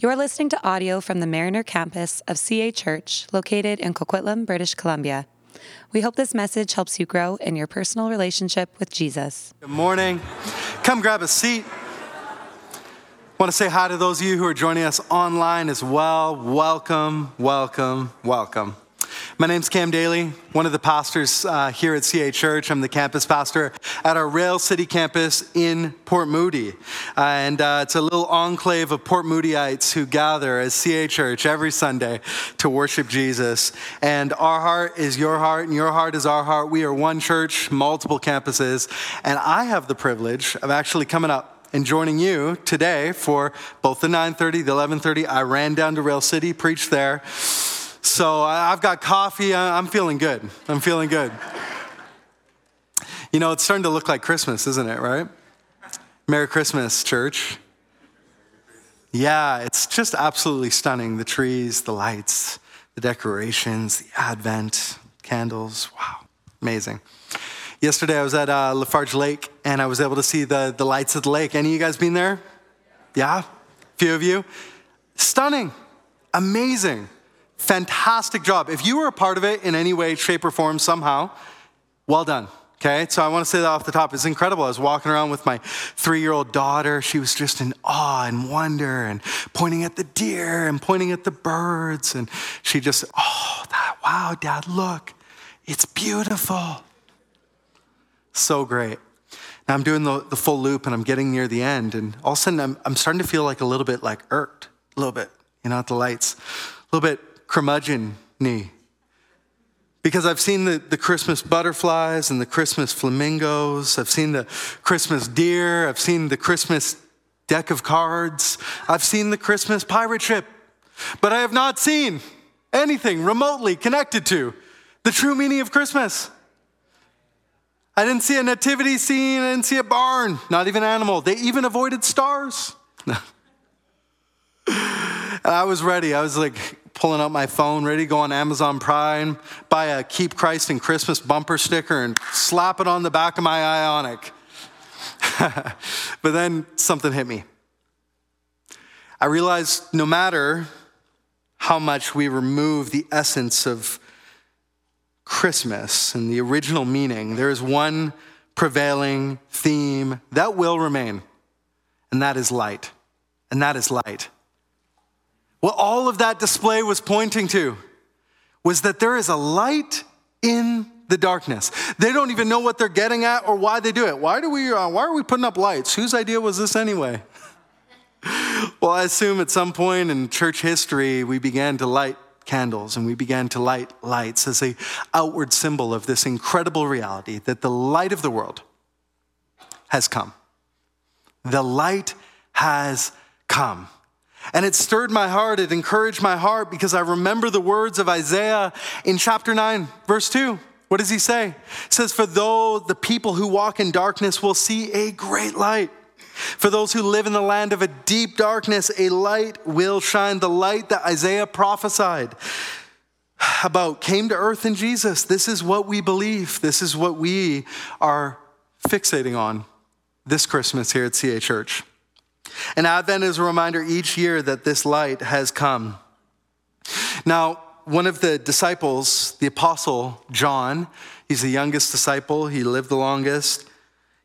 You're listening to audio from the Mariner campus of CA Church, located in Coquitlam, British Columbia. We hope this message helps you grow in your personal relationship with Jesus. Good morning. Come grab a seat. Want to say hi to those of you who are joining us online as well. Welcome, welcome, welcome. My name's Cam Dailly, one of the pastors uh, here at CA Church. I'm the campus pastor at our Rail City campus in Port Moody. Uh, and uh, it's a little enclave of Port Moodyites who gather as CA Church every Sunday to worship Jesus. And our heart is your heart, and your heart is our heart. We are one church, multiple campuses. And I have the privilege of actually coming up and joining you today for both the 9:30, the 11:30. I ran down to Rail City, preached there. So I've got coffee. I'm feeling good. I'm feeling good. You know, it's starting to look like Christmas, isn't it, right? Merry Christmas, church. Yeah, it's just absolutely stunning. The trees, the lights, the decorations, the Advent, candles. Wow, amazing. Yesterday I was at uh, Lafarge Lake and I was able to see the, the lights of the lake. Any of you guys been there? Yeah? A few of you? Stunning. Amazing. Fantastic job. If you were a part of it in any way, shape, or form somehow, well done. Okay, so I want to say that off the top. It's incredible. I was walking around with my three year old daughter. She was just in awe and wonder and pointing at the deer and pointing at the birds. And she just, oh, that, wow, dad, look, it's beautiful. So great. Now I'm doing the, the full loop and I'm getting near the end. And all of a sudden, I'm, I'm starting to feel like a little bit like irked, a little bit, you know, at the lights, a little bit curmudgeon knee. Because I've seen the, the Christmas butterflies and the Christmas flamingos. I've seen the Christmas deer. I've seen the Christmas deck of cards. I've seen the Christmas pirate ship. But I have not seen anything remotely connected to the true meaning of Christmas. I didn't see a nativity scene. I didn't see a barn, not even an animal. They even avoided stars. and I was ready. I was like, pulling out my phone, ready to go on Amazon Prime, buy a Keep Christ in Christmas bumper sticker and slap it on the back of my Ioniq. but then something hit me. I realized no matter how much we remove the essence of Christmas and the original meaning, there is one prevailing theme that will remain, and that is light. And that is light. What all of that display was pointing to was that there is a light in the darkness. They don't even know what they're getting at or why they do it. Why, do we, uh, why are we putting up lights? Whose idea was this anyway? well, I assume at some point in church history, we began to light candles and we began to light lights as a outward symbol of this incredible reality that the light of the world has come. The light has come. And it stirred my heart, it encouraged my heart because I remember the words of Isaiah in chapter 9, verse 2. What does he say? He says, For though the people who walk in darkness will see a great light, for those who live in the land of a deep darkness, a light will shine. The light that Isaiah prophesied about came to earth in Jesus. This is what we believe. This is what we are fixating on this Christmas here at CA Church. And Advent is a reminder each year that this light has come. Now, one of the disciples, the apostle John, he's the youngest disciple, he lived the longest.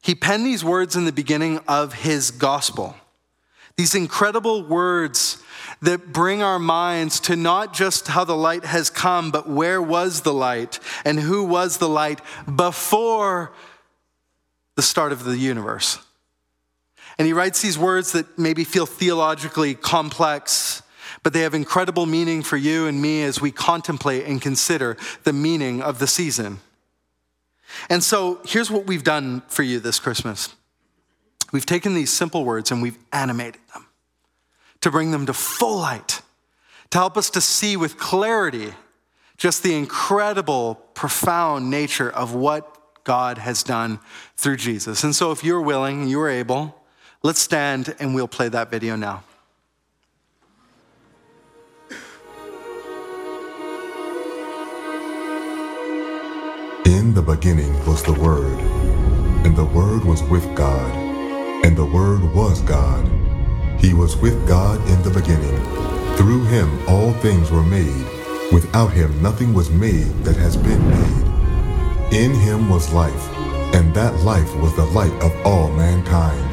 He penned these words in the beginning of his gospel. These incredible words that bring our minds to not just how the light has come, but where was the light and who was the light before the start of the universe. And he writes these words that maybe feel theologically complex, but they have incredible meaning for you and me as we contemplate and consider the meaning of the season. And so here's what we've done for you this Christmas we've taken these simple words and we've animated them to bring them to full light, to help us to see with clarity just the incredible, profound nature of what God has done through Jesus. And so if you're willing, you are able, Let's stand and we'll play that video now. In the beginning was the Word, and the Word was with God, and the Word was God. He was with God in the beginning. Through him all things were made. Without him nothing was made that has been made. In him was life, and that life was the light of all mankind.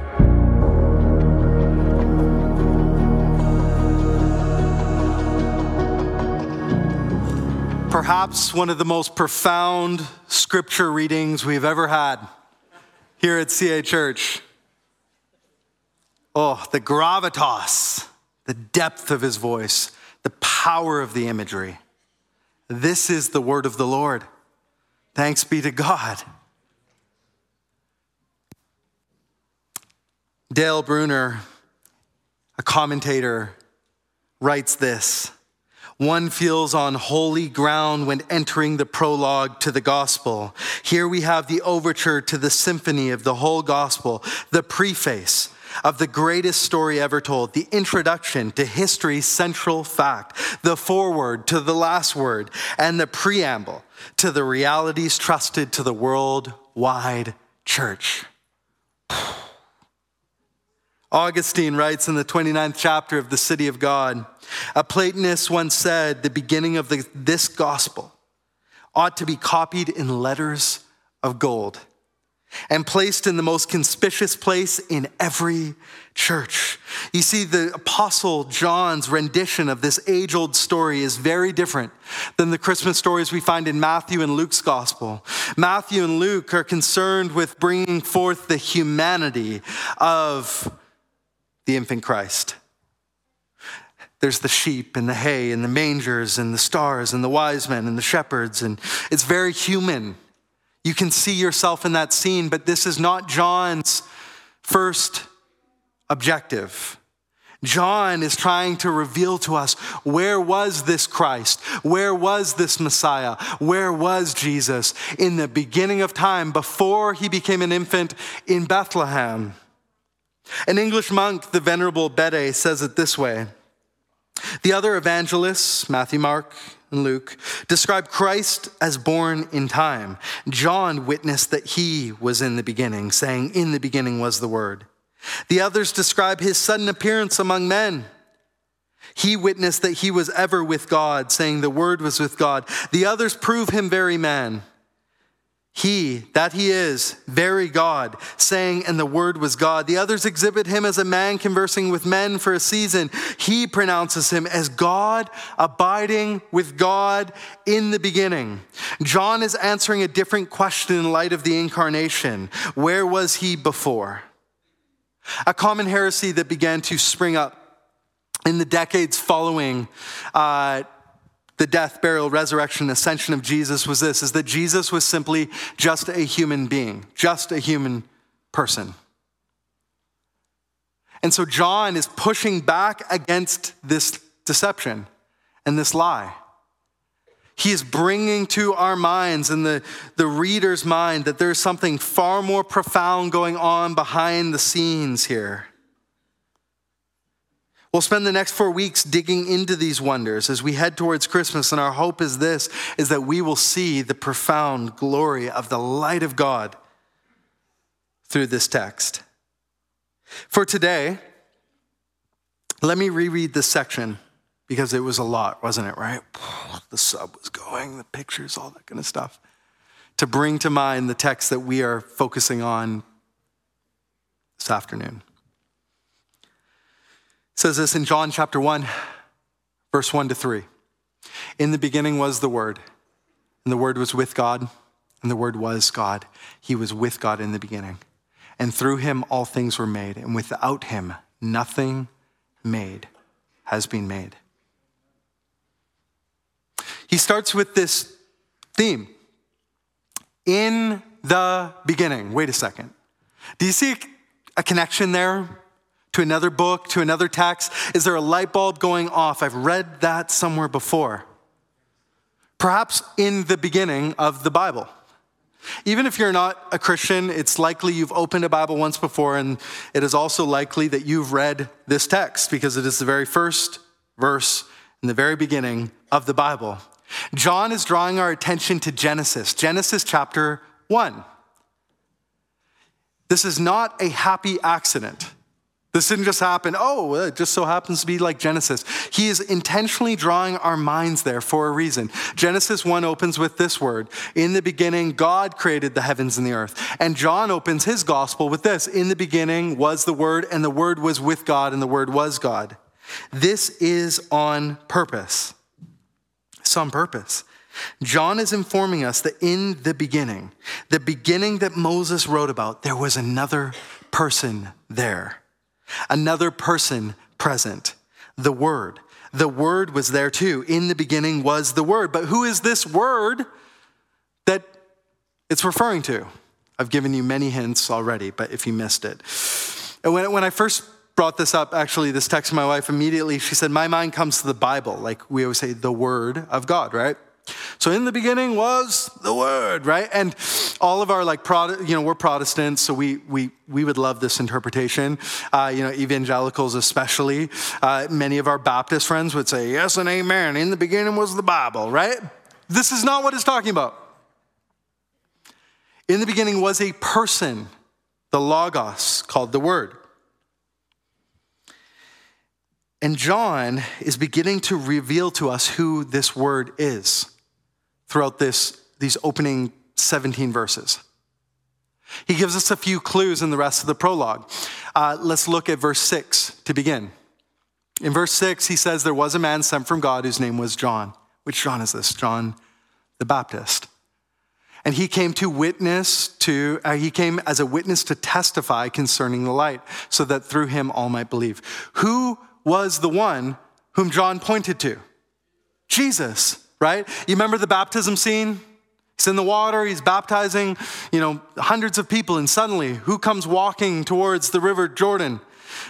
Perhaps one of the most profound scripture readings we've ever had here at CA Church. Oh, the gravitas, the depth of his voice, the power of the imagery. This is the word of the Lord. Thanks be to God. Dale Bruner, a commentator, writes this One feels on holy ground when entering the prologue to the gospel. Here we have the overture to the symphony of the whole gospel, the preface of the greatest story ever told, the introduction to history's central fact, the foreword to the last word, and the preamble to the realities trusted to the worldwide church. Augustine writes in the 29th chapter of The City of God A Platonist once said, The beginning of the, this gospel ought to be copied in letters of gold and placed in the most conspicuous place in every church. You see, the Apostle John's rendition of this age old story is very different than the Christmas stories we find in Matthew and Luke's gospel. Matthew and Luke are concerned with bringing forth the humanity of the infant Christ. There's the sheep and the hay and the mangers and the stars and the wise men and the shepherds, and it's very human. You can see yourself in that scene, but this is not John's first objective. John is trying to reveal to us where was this Christ? Where was this Messiah? Where was Jesus in the beginning of time before he became an infant in Bethlehem? An English monk, the Venerable Bede, says it this way The other evangelists, Matthew, Mark, and Luke, describe Christ as born in time. John witnessed that he was in the beginning, saying, In the beginning was the Word. The others describe his sudden appearance among men. He witnessed that he was ever with God, saying the Word was with God. The others prove him very man. He, that he is, very God, saying, and the word was God. The others exhibit him as a man conversing with men for a season. He pronounces him as God, abiding with God in the beginning. John is answering a different question in light of the incarnation. Where was he before? A common heresy that began to spring up in the decades following uh, the death, burial, resurrection, ascension of Jesus was this is that Jesus was simply just a human being, just a human person. And so John is pushing back against this deception and this lie. He is bringing to our minds and the, the reader's mind that there's something far more profound going on behind the scenes here. We'll spend the next four weeks digging into these wonders as we head towards Christmas, and our hope is this is that we will see the profound glory of the light of God through this text. For today, let me reread this section because it was a lot, wasn't it, right? The sub was going, the pictures, all that kind of stuff, to bring to mind the text that we are focusing on this afternoon says this in John chapter 1, verse 1 to 3. In the beginning was the Word, and the Word was with God, and the Word was God. He was with God in the beginning. And through him all things were made, and without him nothing made has been made. He starts with this theme in the beginning. Wait a second. Do you see a connection there to another book, to another text? Is there a light bulb going off? I've read that somewhere before. Perhaps in the beginning of the Bible. Even if you're not a Christian, it's likely you've opened a Bible once before, and it is also likely that you've read this text because it is the very first verse in the very beginning of the Bible. John is drawing our attention to Genesis, Genesis chapter 1. This is not a happy accident. This didn't just happen, oh, it just so happens to be like Genesis. He is intentionally drawing our minds there for a reason. Genesis 1 opens with this word In the beginning, God created the heavens and the earth. And John opens his gospel with this In the beginning was the Word, and the Word was with God, and the Word was God. This is on purpose. Some purpose. John is informing us that in the beginning, the beginning that Moses wrote about, there was another person there another person present, the Word. The Word was there too. In the beginning was the Word. But who is this Word that it's referring to? I've given you many hints already, but if you missed it. And when, when I first brought this up, actually, this text to my wife immediately, she said, My mind comes to the Bible. Like we always say, the Word of God, right? So in the beginning was the word, right? And all of our like, you know, we're Protestants, so we we we would love this interpretation. Uh, you know, evangelicals especially. Uh, many of our Baptist friends would say yes and amen. In the beginning was the Bible, right? This is not what it's talking about. In the beginning was a person, the Logos, called the Word. And John is beginning to reveal to us who this word is throughout this, these opening 17 verses. He gives us a few clues in the rest of the prologue. Uh, let's look at verse 6 to begin. In verse 6, he says, There was a man sent from God whose name was John. Which John is this? John the Baptist. And he came to witness to, uh, he came as a witness to testify concerning the light, so that through him all might believe. Who was the one whom John pointed to? Jesus, right? You remember the baptism scene? He's in the water, he's baptizing, you know, hundreds of people, and suddenly, who comes walking towards the river Jordan?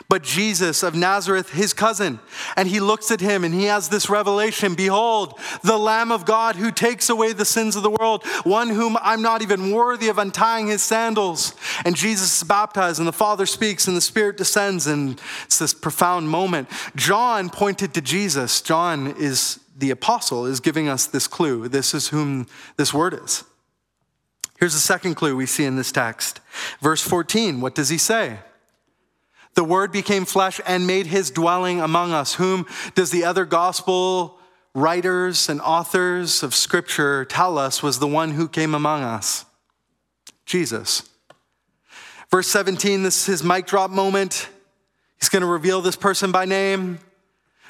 but Jesus of Nazareth, his cousin. And he looks at him and he has this revelation Behold, the Lamb of God who takes away the sins of the world, one whom I'm not even worthy of untying his sandals. And Jesus is baptized, and the Father speaks, and the Spirit descends, and it's this profound moment. John pointed to Jesus. John is the apostle, is giving us this clue. This is whom this word is. Here's the second clue we see in this text. Verse 14, what does he say? The Word became flesh and made his dwelling among us. Whom does the other gospel writers and authors of Scripture tell us was the one who came among us? Jesus. Verse 17, this is his mic drop moment. He's going to reveal this person by name.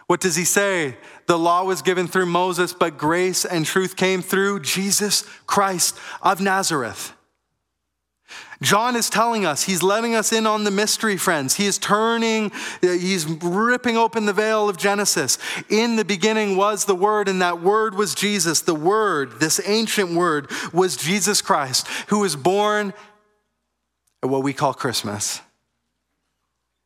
What does he say? The law was given through Moses, but grace and truth came through Jesus Christ of Nazareth. John is telling us, he's letting us in on the mystery, friends. He is turning, he's ripping open the veil of Genesis. In the beginning was the Word, and that Word was Jesus. The Word, this ancient Word, was Jesus Christ, who was born at what we call Christmas.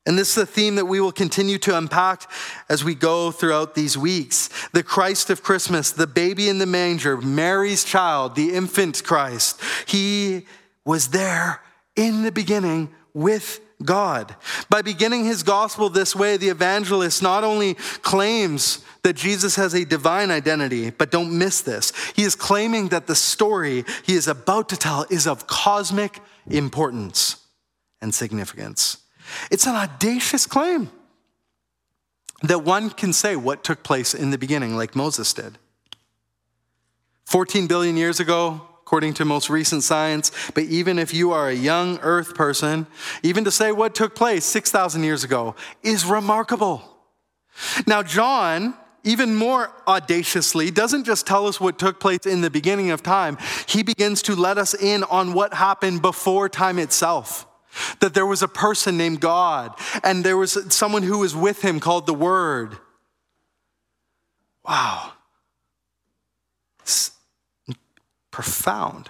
And this is a theme that we will continue to unpack as we go throughout these weeks. The Christ of Christmas, the baby in the manger, Mary's child, the infant Christ. He was there in the beginning with God. By beginning his gospel this way, the evangelist not only claims that Jesus has a divine identity, but don't miss this. He is claiming that the story he is about to tell is of cosmic importance and significance. It's an audacious claim that one can say what took place in the beginning, like Moses did. 14 billion years ago, according to most recent science. But even if you are a young earth person, even to say what took place 6,000 years ago is remarkable. Now, John, even more audaciously, doesn't just tell us what took place in the beginning of time, he begins to let us in on what happened before time itself. That there was a person named God, and there was someone who was with him called the Word. Wow profound.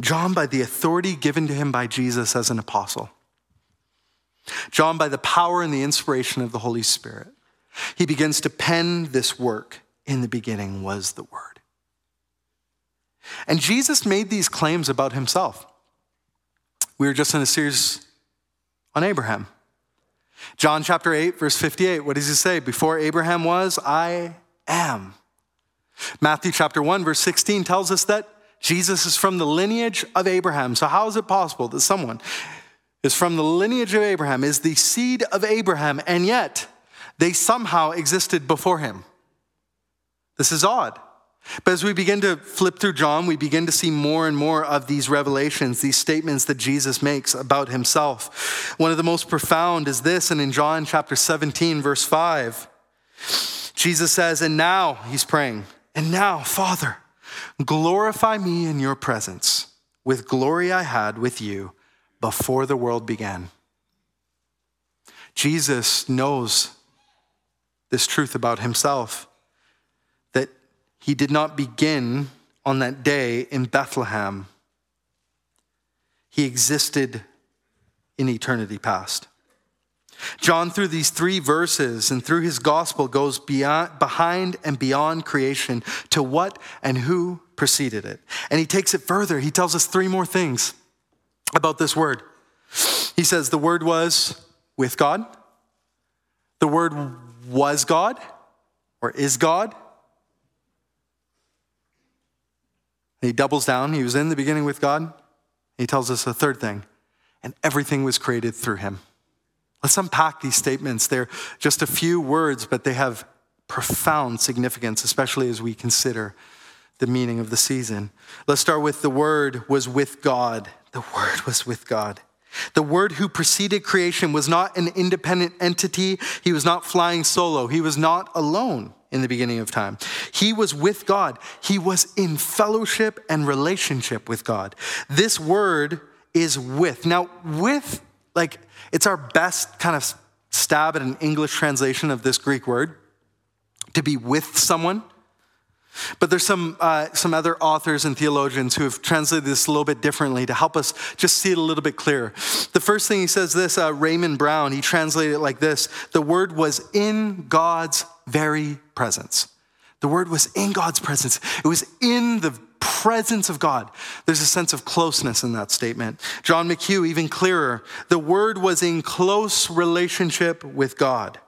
John, by the authority given to him by Jesus as an apostle, John, by the power and the inspiration of the Holy Spirit, he begins to pen this work. In the beginning was the Word. And Jesus made these claims about himself. We were just in a series on Abraham. John chapter 8, verse 58, what does he say? Before Abraham was, I am. Matthew chapter 1, verse 16 tells us that Jesus is from the lineage of Abraham. So, how is it possible that someone is from the lineage of Abraham, is the seed of Abraham, and yet they somehow existed before him? This is odd. But as we begin to flip through John, we begin to see more and more of these revelations, these statements that Jesus makes about himself. One of the most profound is this, and in John chapter 17, verse 5, Jesus says, And now, he's praying, and now, Father, glorify me in your presence with glory I had with you before the world began. Jesus knows this truth about himself he did not begin on that day in Bethlehem. He existed in eternity past. John, through these three verses and through his gospel, goes beyond, behind and beyond creation to what and who preceded it. And he takes it further. He tells us three more things about this word. He says the word was with God, the word was God or is God, he doubles down. He was in the beginning with God. He tells us a third thing, and everything was created through him. Let's unpack these statements. They're just a few words, but they have profound significance, especially as we consider the meaning of the season. Let's start with the word was with God. The word was with God. The word who preceded creation was not an independent entity. He was not flying solo. He was not alone in the beginning of time. He was with God, he was in fellowship and relationship with God. This word is with. Now, with, like, it's our best kind of stab at an English translation of this Greek word to be with someone. But there's some, uh, some other authors and theologians who have translated this a little bit differently to help us just see it a little bit clearer. The first thing he says this, uh, Raymond Brown, he translated it like this The word was in God's very presence. The word was in God's presence, it was in the presence of God. There's a sense of closeness in that statement. John McHugh, even clearer, the word was in close relationship with God.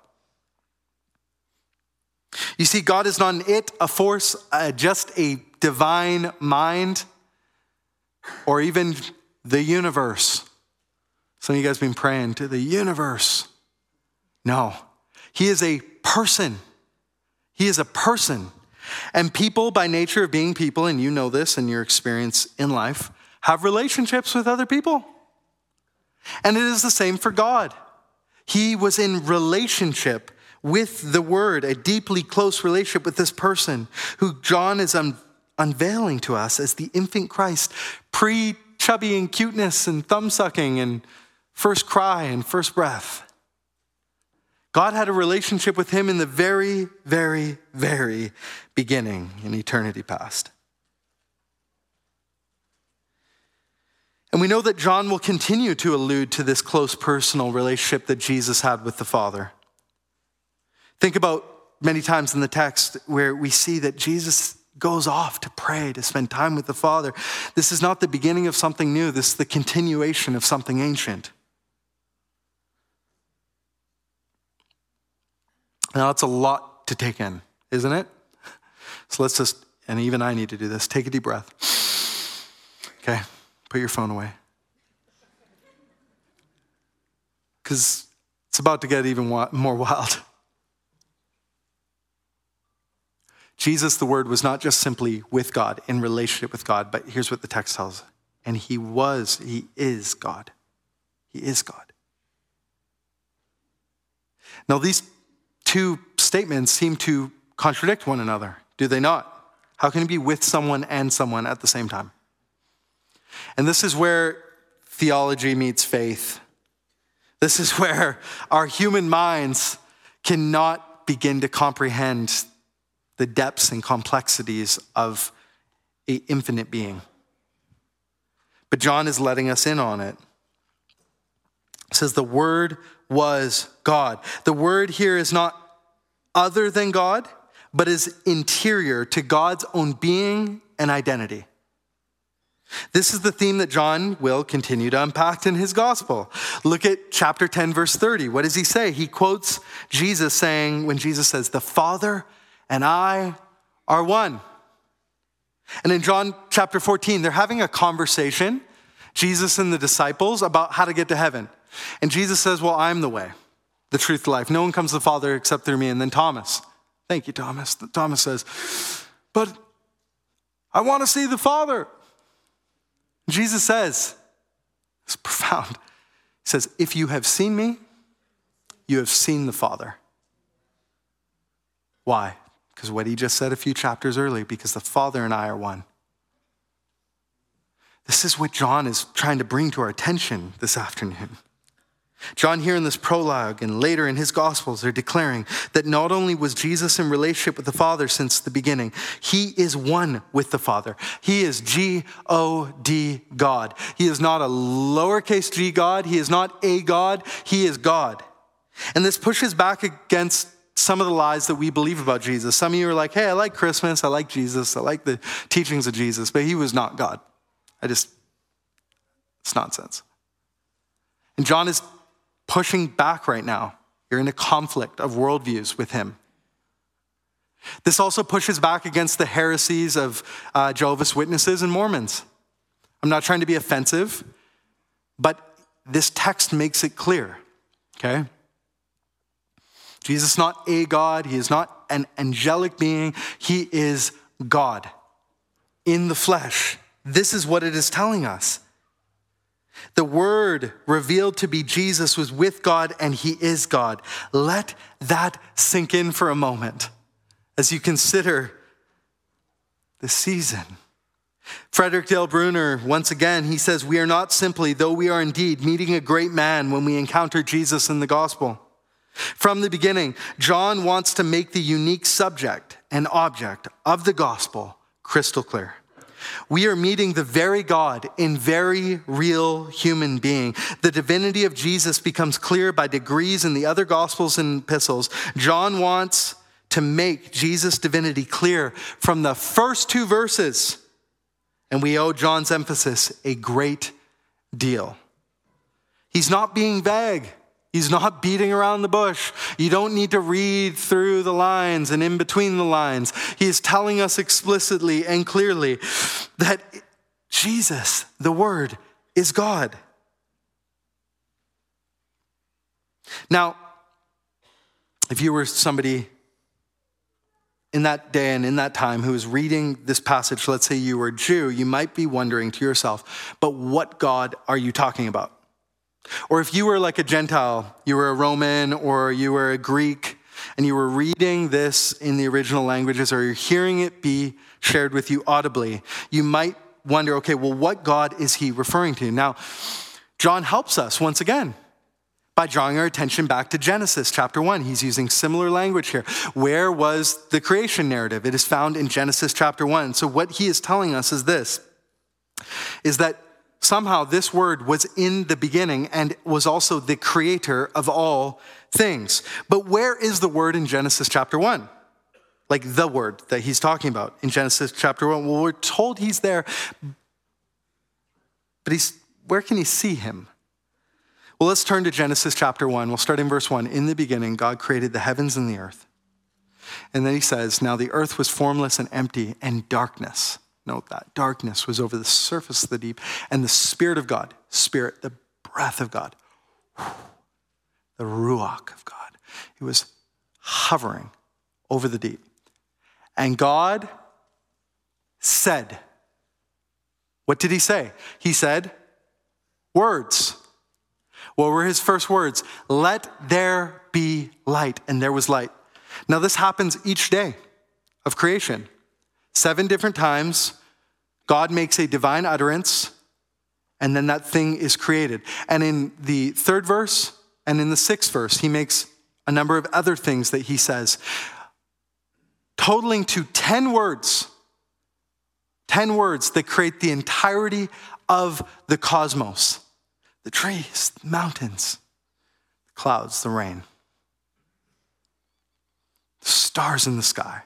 You see, God is not an it, a force, uh, just a divine mind, or even the universe. Some of you guys been praying to the universe. No, He is a person. He is a person. And people, by nature of being people, and you know this in your experience in life, have relationships with other people. And it is the same for God. He was in relationship with the Word, a deeply close relationship with this person who John is un- unveiling to us as the infant Christ, pre chubby and cuteness and thumb sucking and first cry and first breath. God had a relationship with him in the very, very, very beginning in eternity past. And we know that John will continue to allude to this close personal relationship that Jesus had with the Father. Think about many times in the text where we see that Jesus goes off to pray, to spend time with the Father. This is not the beginning of something new, this is the continuation of something ancient. Now, that's a lot to take in, isn't it? So let's just, and even I need to do this. Take a deep breath. Okay, put your phone away. Because it's about to get even more wild. Jesus, the Word, was not just simply with God, in relationship with God, but here's what the text tells. And He was, He is God. He is God. Now, these two statements seem to contradict one another, do they not? How can you be with someone and someone at the same time? And this is where theology meets faith. This is where our human minds cannot begin to comprehend the depths and complexities of an infinite being. But John is letting us in on it. It says the Word was God. The Word here is not other than God, but is interior to God's own being and identity. This is the theme that John will continue to unpack in his gospel. Look at chapter 10, verse 30. What does he say? He quotes Jesus saying, when Jesus says, The Father and I are one. And in John chapter 14, they're having a conversation, Jesus and the disciples, about how to get to heaven. And Jesus says, Well, I'm the way, the truth, the life. No one comes to the Father except through me. And then Thomas, thank you, Thomas. Thomas says, But I want to see the Father. Jesus says, it's profound. He says, If you have seen me, you have seen the Father. Why? Because what he just said a few chapters early, because the Father and I are one. This is what John is trying to bring to our attention this afternoon. John, here in this prologue and later in his Gospels, are declaring that not only was Jesus in relationship with the Father since the beginning, he is one with the Father. He is G O D God. He is not a lowercase g God. He is not a God. He is God. And this pushes back against some of the lies that we believe about Jesus. Some of you are like, hey, I like Christmas. I like Jesus. I like the teachings of Jesus, but he was not God. I just, it's nonsense. And John is pushing back right now. You're in a conflict of worldviews with him. This also pushes back against the heresies of uh, Jehovah's Witnesses and Mormons. I'm not trying to be offensive, but this text makes it clear, okay? Jesus is not a God, he is not an angelic being, he is God in the flesh. This is what it is telling us. The Word revealed to be Jesus was with God and He is God. Let that sink in for a moment as you consider the season. Frederick Dale Bruner, once again, he says, We are not simply, though we are indeed, meeting a great man when we encounter Jesus in the gospel. From the beginning, John wants to make the unique subject and object of the gospel crystal clear. We are meeting the very God in very real human being. The divinity of Jesus becomes clear by degrees in the other gospels and epistles. John wants to make Jesus' divinity clear from the first two verses. And we owe John's emphasis a great deal. He's not being vague. He's not beating around the bush. You don't need to read through the lines and in between the lines. He is telling us explicitly and clearly that Jesus, the Word, is God. Now, if you were somebody in that day and in that time who was reading this passage, let's say you were a Jew, you might be wondering to yourself, but what God are you talking about? Or if you were like a Gentile, you were a Roman or you were a Greek, and you were reading this in the original languages or you're hearing it be shared with you audibly, you might wonder okay, well, what God is he referring to? Now, John helps us once again by drawing our attention back to Genesis chapter 1. He's using similar language here. Where was the creation narrative? It is found in Genesis chapter 1. So, what he is telling us is this is that Somehow, this word was in the beginning and was also the creator of all things. But where is the word in Genesis chapter 1? Like the word that he's talking about in Genesis chapter 1. Well, we're told he's there, but he's, where can he see him? Well, let's turn to Genesis chapter 1. We'll start in verse 1. In the beginning, God created the heavens and the earth. And then he says, Now the earth was formless and empty, and darkness Note that. Darkness was over the surface of the deep, and the Spirit of God, Spirit, the breath of God, the Ruach of God, it was hovering over the deep. And God said, What did he say? He said, Words. What were his first words? Let there be light. And there was light. Now, this happens each day of creation. Seven different times, God makes a divine utterance, and then that thing is created. And in the third verse and in the sixth verse, he makes a number of other things that he says, totaling to 10 words. 10 words that create the entirety of the cosmos the trees, the mountains, clouds, the rain, the stars in the sky,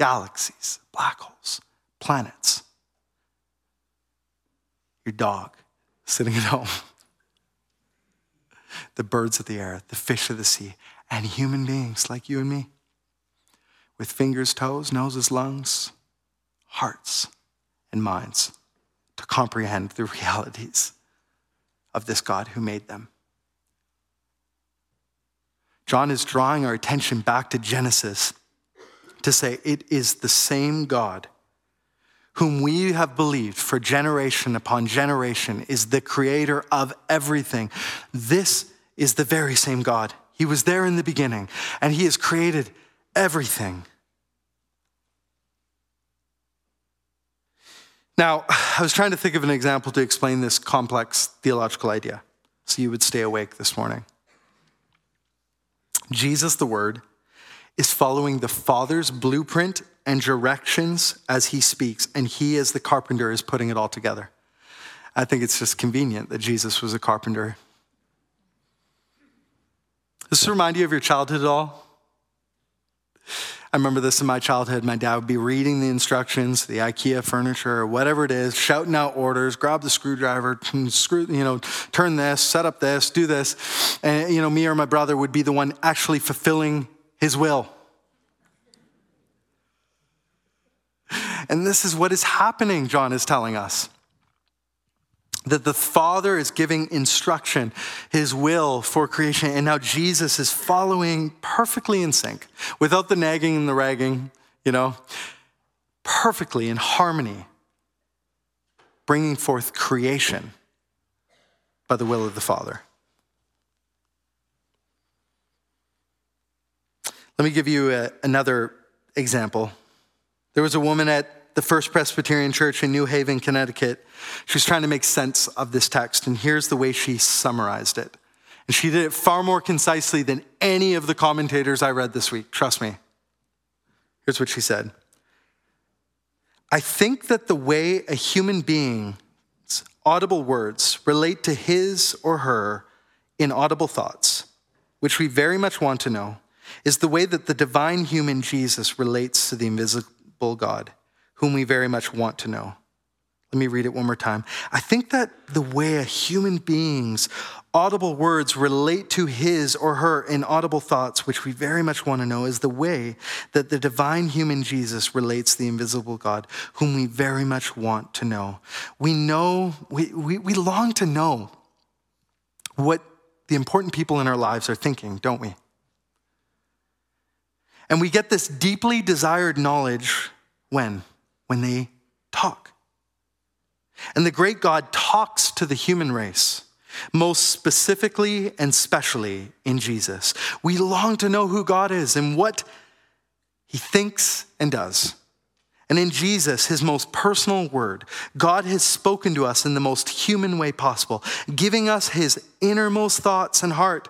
galaxies, black holes, planets, your dog sitting at home, the birds of the air, the fish of the sea, and human beings like you and me. With fingers, toes, noses, lungs, hearts, and minds to comprehend the realities of this God who made them. John is drawing our attention back to Genesis to say it is the same God whom we have believed for generation upon generation is the creator of everything. This is the very same God. He was there in the beginning, and He has created everything. Now, I was trying to think of an example to explain this complex theological idea so you would stay awake this morning. Jesus, the Word, is following the Father's blueprint and directions as he speaks, and he, as the carpenter, is putting it all together. I think it's just convenient that Jesus was a carpenter. Does this remind you of your childhood at all? I remember this in my childhood. My dad would be reading the instructions, the IKEA furniture, whatever it is, shouting out orders, grab the screwdriver, screw, you know, turn this, set up this, do this. And, you know, me or my brother would be the one actually fulfilling his will. And this is what is happening, John is telling us. That the Father is giving instruction, his will for creation, and now Jesus is following perfectly in sync, without the nagging and the ragging, you know, perfectly in harmony, bringing forth creation by the will of the Father. Let me give you a, another example. There was a woman at the First Presbyterian Church in New Haven, Connecticut. She was trying to make sense of this text, and here's the way she summarized it. And she did it far more concisely than any of the commentators I read this week. Trust me. Here's what she said I think that the way a human being's audible words relate to his or her inaudible thoughts, which we very much want to know, is the way that the divine human Jesus relates to the invisible God whom we very much want to know. Let me read it one more time. I think that the way a human being's audible words relate to his or her inaudible thoughts, which we very much want to know, is the way that the divine human Jesus relates the invisible God, whom we very much want to know. We know, we, we, we long to know what the important people in our lives are thinking, don't we? And we get this deeply desired knowledge when? when they talk. And the great God talks to the human race, most specifically and specially in Jesus. We long to know who God is and what he thinks and does. And in Jesus, his most personal word, God has spoken to us in the most human way possible, giving us his innermost thoughts and heart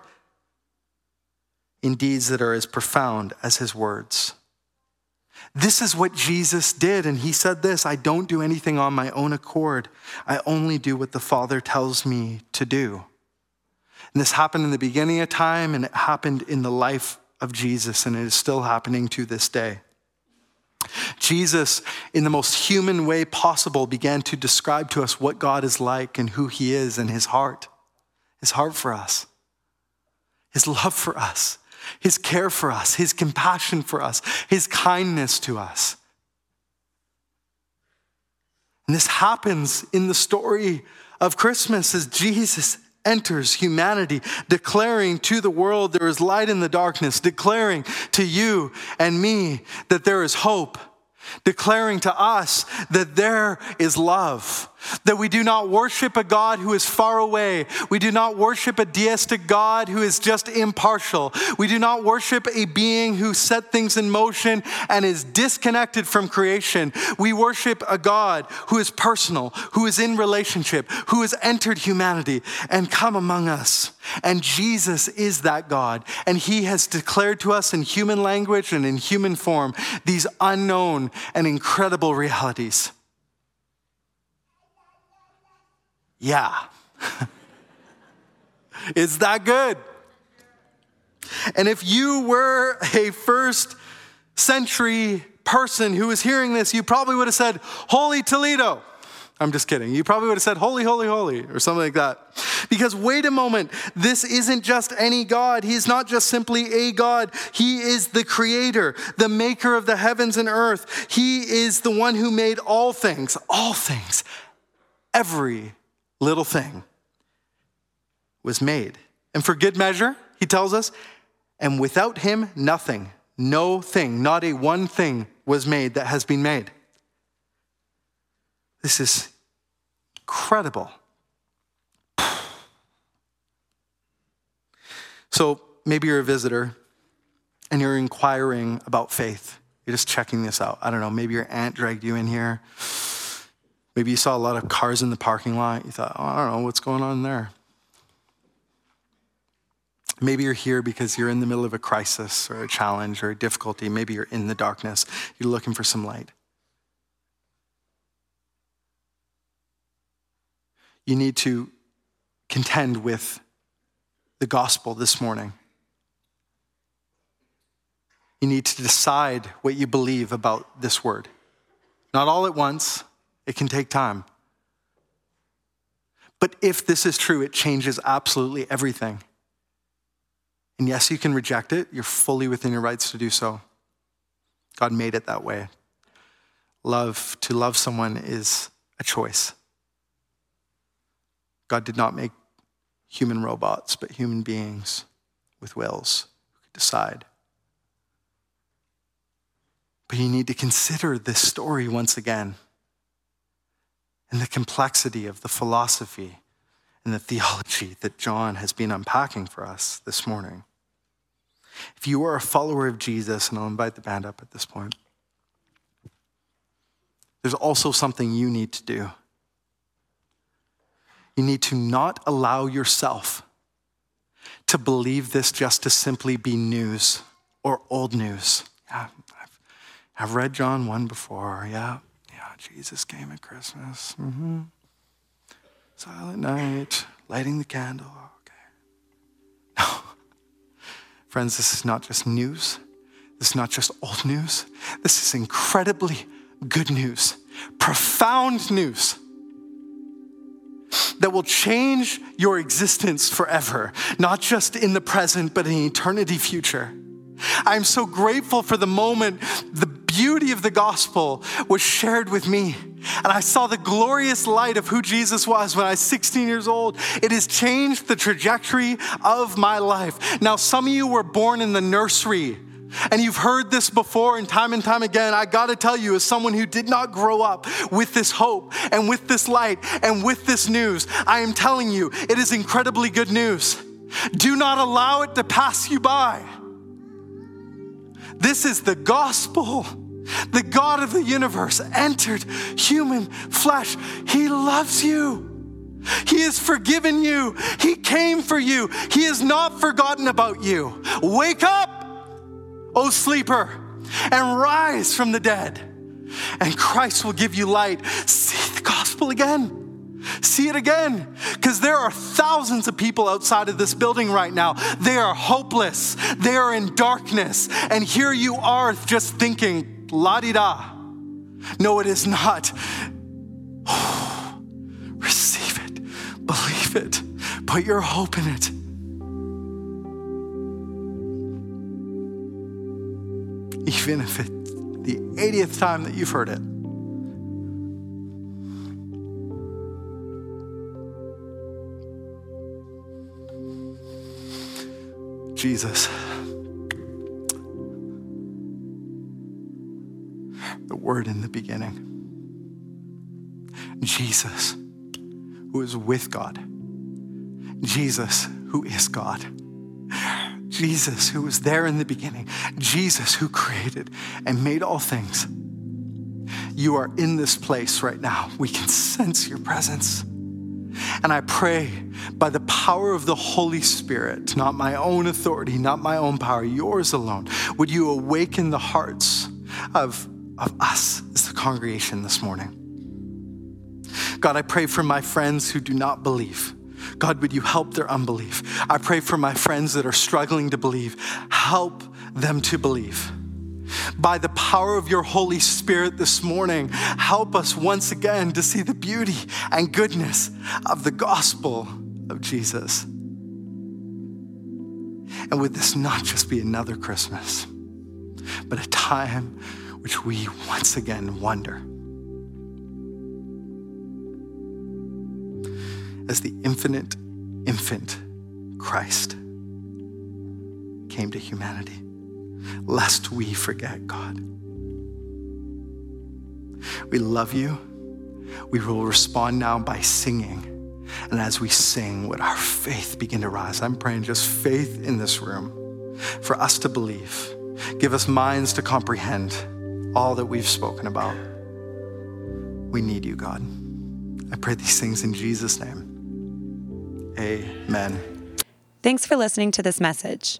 in deeds that are as profound as his words. This is what Jesus did. And he said this I don't do anything on my own accord, I only do what the Father tells me to do. And this happened in the beginning of time, and it happened in the life of Jesus, and it is still happening to this day. Jesus, in the most human way possible, began to describe to us what God is like and who he is and his heart, his heart for us, his love for us his care for us, his compassion for us, his kindness to us. And this happens in the story of Christmas as Jesus enters humanity, declaring to the world there is light in the darkness, declaring to you and me that there is hope declaring to us that there is love, that we do not worship a God who is far away. We do not worship a deistic God who is just impartial. We do not worship a being who set things in motion and is disconnected from creation. We worship a God who is personal, who is in relationship, who has entered humanity and come among us. And Jesus is that God. And he has declared to us in human language and in human form these unknown and incredible realities. Yeah. is that good? And if you were a first century person who was hearing this, you probably would have said, Holy Toledo. I'm just kidding. You probably would have said, Holy, holy, holy, or something like that. Because wait a moment, this isn't just any God. He's not just simply a God. He is the creator, the maker of the heavens and earth. He is the one who made all things, all things, every little thing was made. And for good measure, he tells us, and without him, nothing, no thing, not a one thing was made that has been made. This is incredible. So maybe you're a visitor and you're inquiring about faith. You're just checking this out. I don't know, maybe your aunt dragged you in here. Maybe you saw a lot of cars in the parking lot. You thought, oh, I don't know what's going on there. Maybe you're here because you're in the middle of a crisis or a challenge or a difficulty. Maybe you're in the darkness. You're looking for some light. You need to contend with the gospel this morning. You need to decide what you believe about this word. Not all at once, it can take time. But if this is true, it changes absolutely everything. And yes, you can reject it. You're fully within your rights to do so. God made it that way. Love, to love someone is a choice. God did not make human robots, but human beings with wills who could decide. But you need to consider this story once again and the complexity of the philosophy and the theology that John has been unpacking for us this morning. If you are a follower of Jesus, and I'll invite the band up at this point, there's also something you need to do. You need to not allow yourself to believe this just to simply be news or old news. Yeah, I've, I've read John 1 before. Yeah, yeah, Jesus came at Christmas. Mm-hmm. Silent night, lighting the candle. Okay. No. Friends, this is not just news. This is not just old news. This is incredibly good news, profound news that will change your existence forever, not just in the present, but in eternity future. I'm so grateful for the moment the beauty of the gospel was shared with me. And I saw the glorious light of who Jesus was when I was 16 years old. It has changed the trajectory of my life. Now, some of you were born in the nursery and you've heard this before and time and time again. I gotta tell you, as someone who did not grow up with this hope and with this light and with this news, I am telling you, it is incredibly good news. Do not allow it to pass you by. This is the gospel. The God of the universe entered human flesh. He loves you. He has forgiven you. He came for you. He has not forgotten about you. Wake up O sleeper, and rise from the dead, and Christ will give you light. See the gospel again. See it again. Because there are thousands of people outside of this building right now. They are hopeless, they are in darkness. And here you are just thinking, la di da. No, it is not. receive it, believe it, put your hope in it. even if it's the 80th time that you've heard it. Jesus. The Word in the beginning. Jesus, who is with God. Jesus, who is God. Jesus, who was there in the beginning, Jesus, who created and made all things. You are in this place right now. We can sense your presence. And I pray by the power of the Holy Spirit, not my own authority, not my own power, yours alone, would you awaken the hearts of, of us as the congregation this morning? God, I pray for my friends who do not believe. God, would you help their unbelief? I pray for my friends that are struggling to believe. Help them to believe. By the power of your Holy Spirit this morning, help us once again to see the beauty and goodness of the gospel of Jesus. And would this not just be another Christmas, but a time which we once again wonder? As the infinite infant Christ came to humanity, lest we forget God. We love you. We will respond now by singing. And as we sing, would our faith begin to rise? I'm praying just faith in this room for us to believe. Give us minds to comprehend all that we've spoken about. We need you, God. I pray these things in Jesus' name. Amen. Thanks for listening to this message.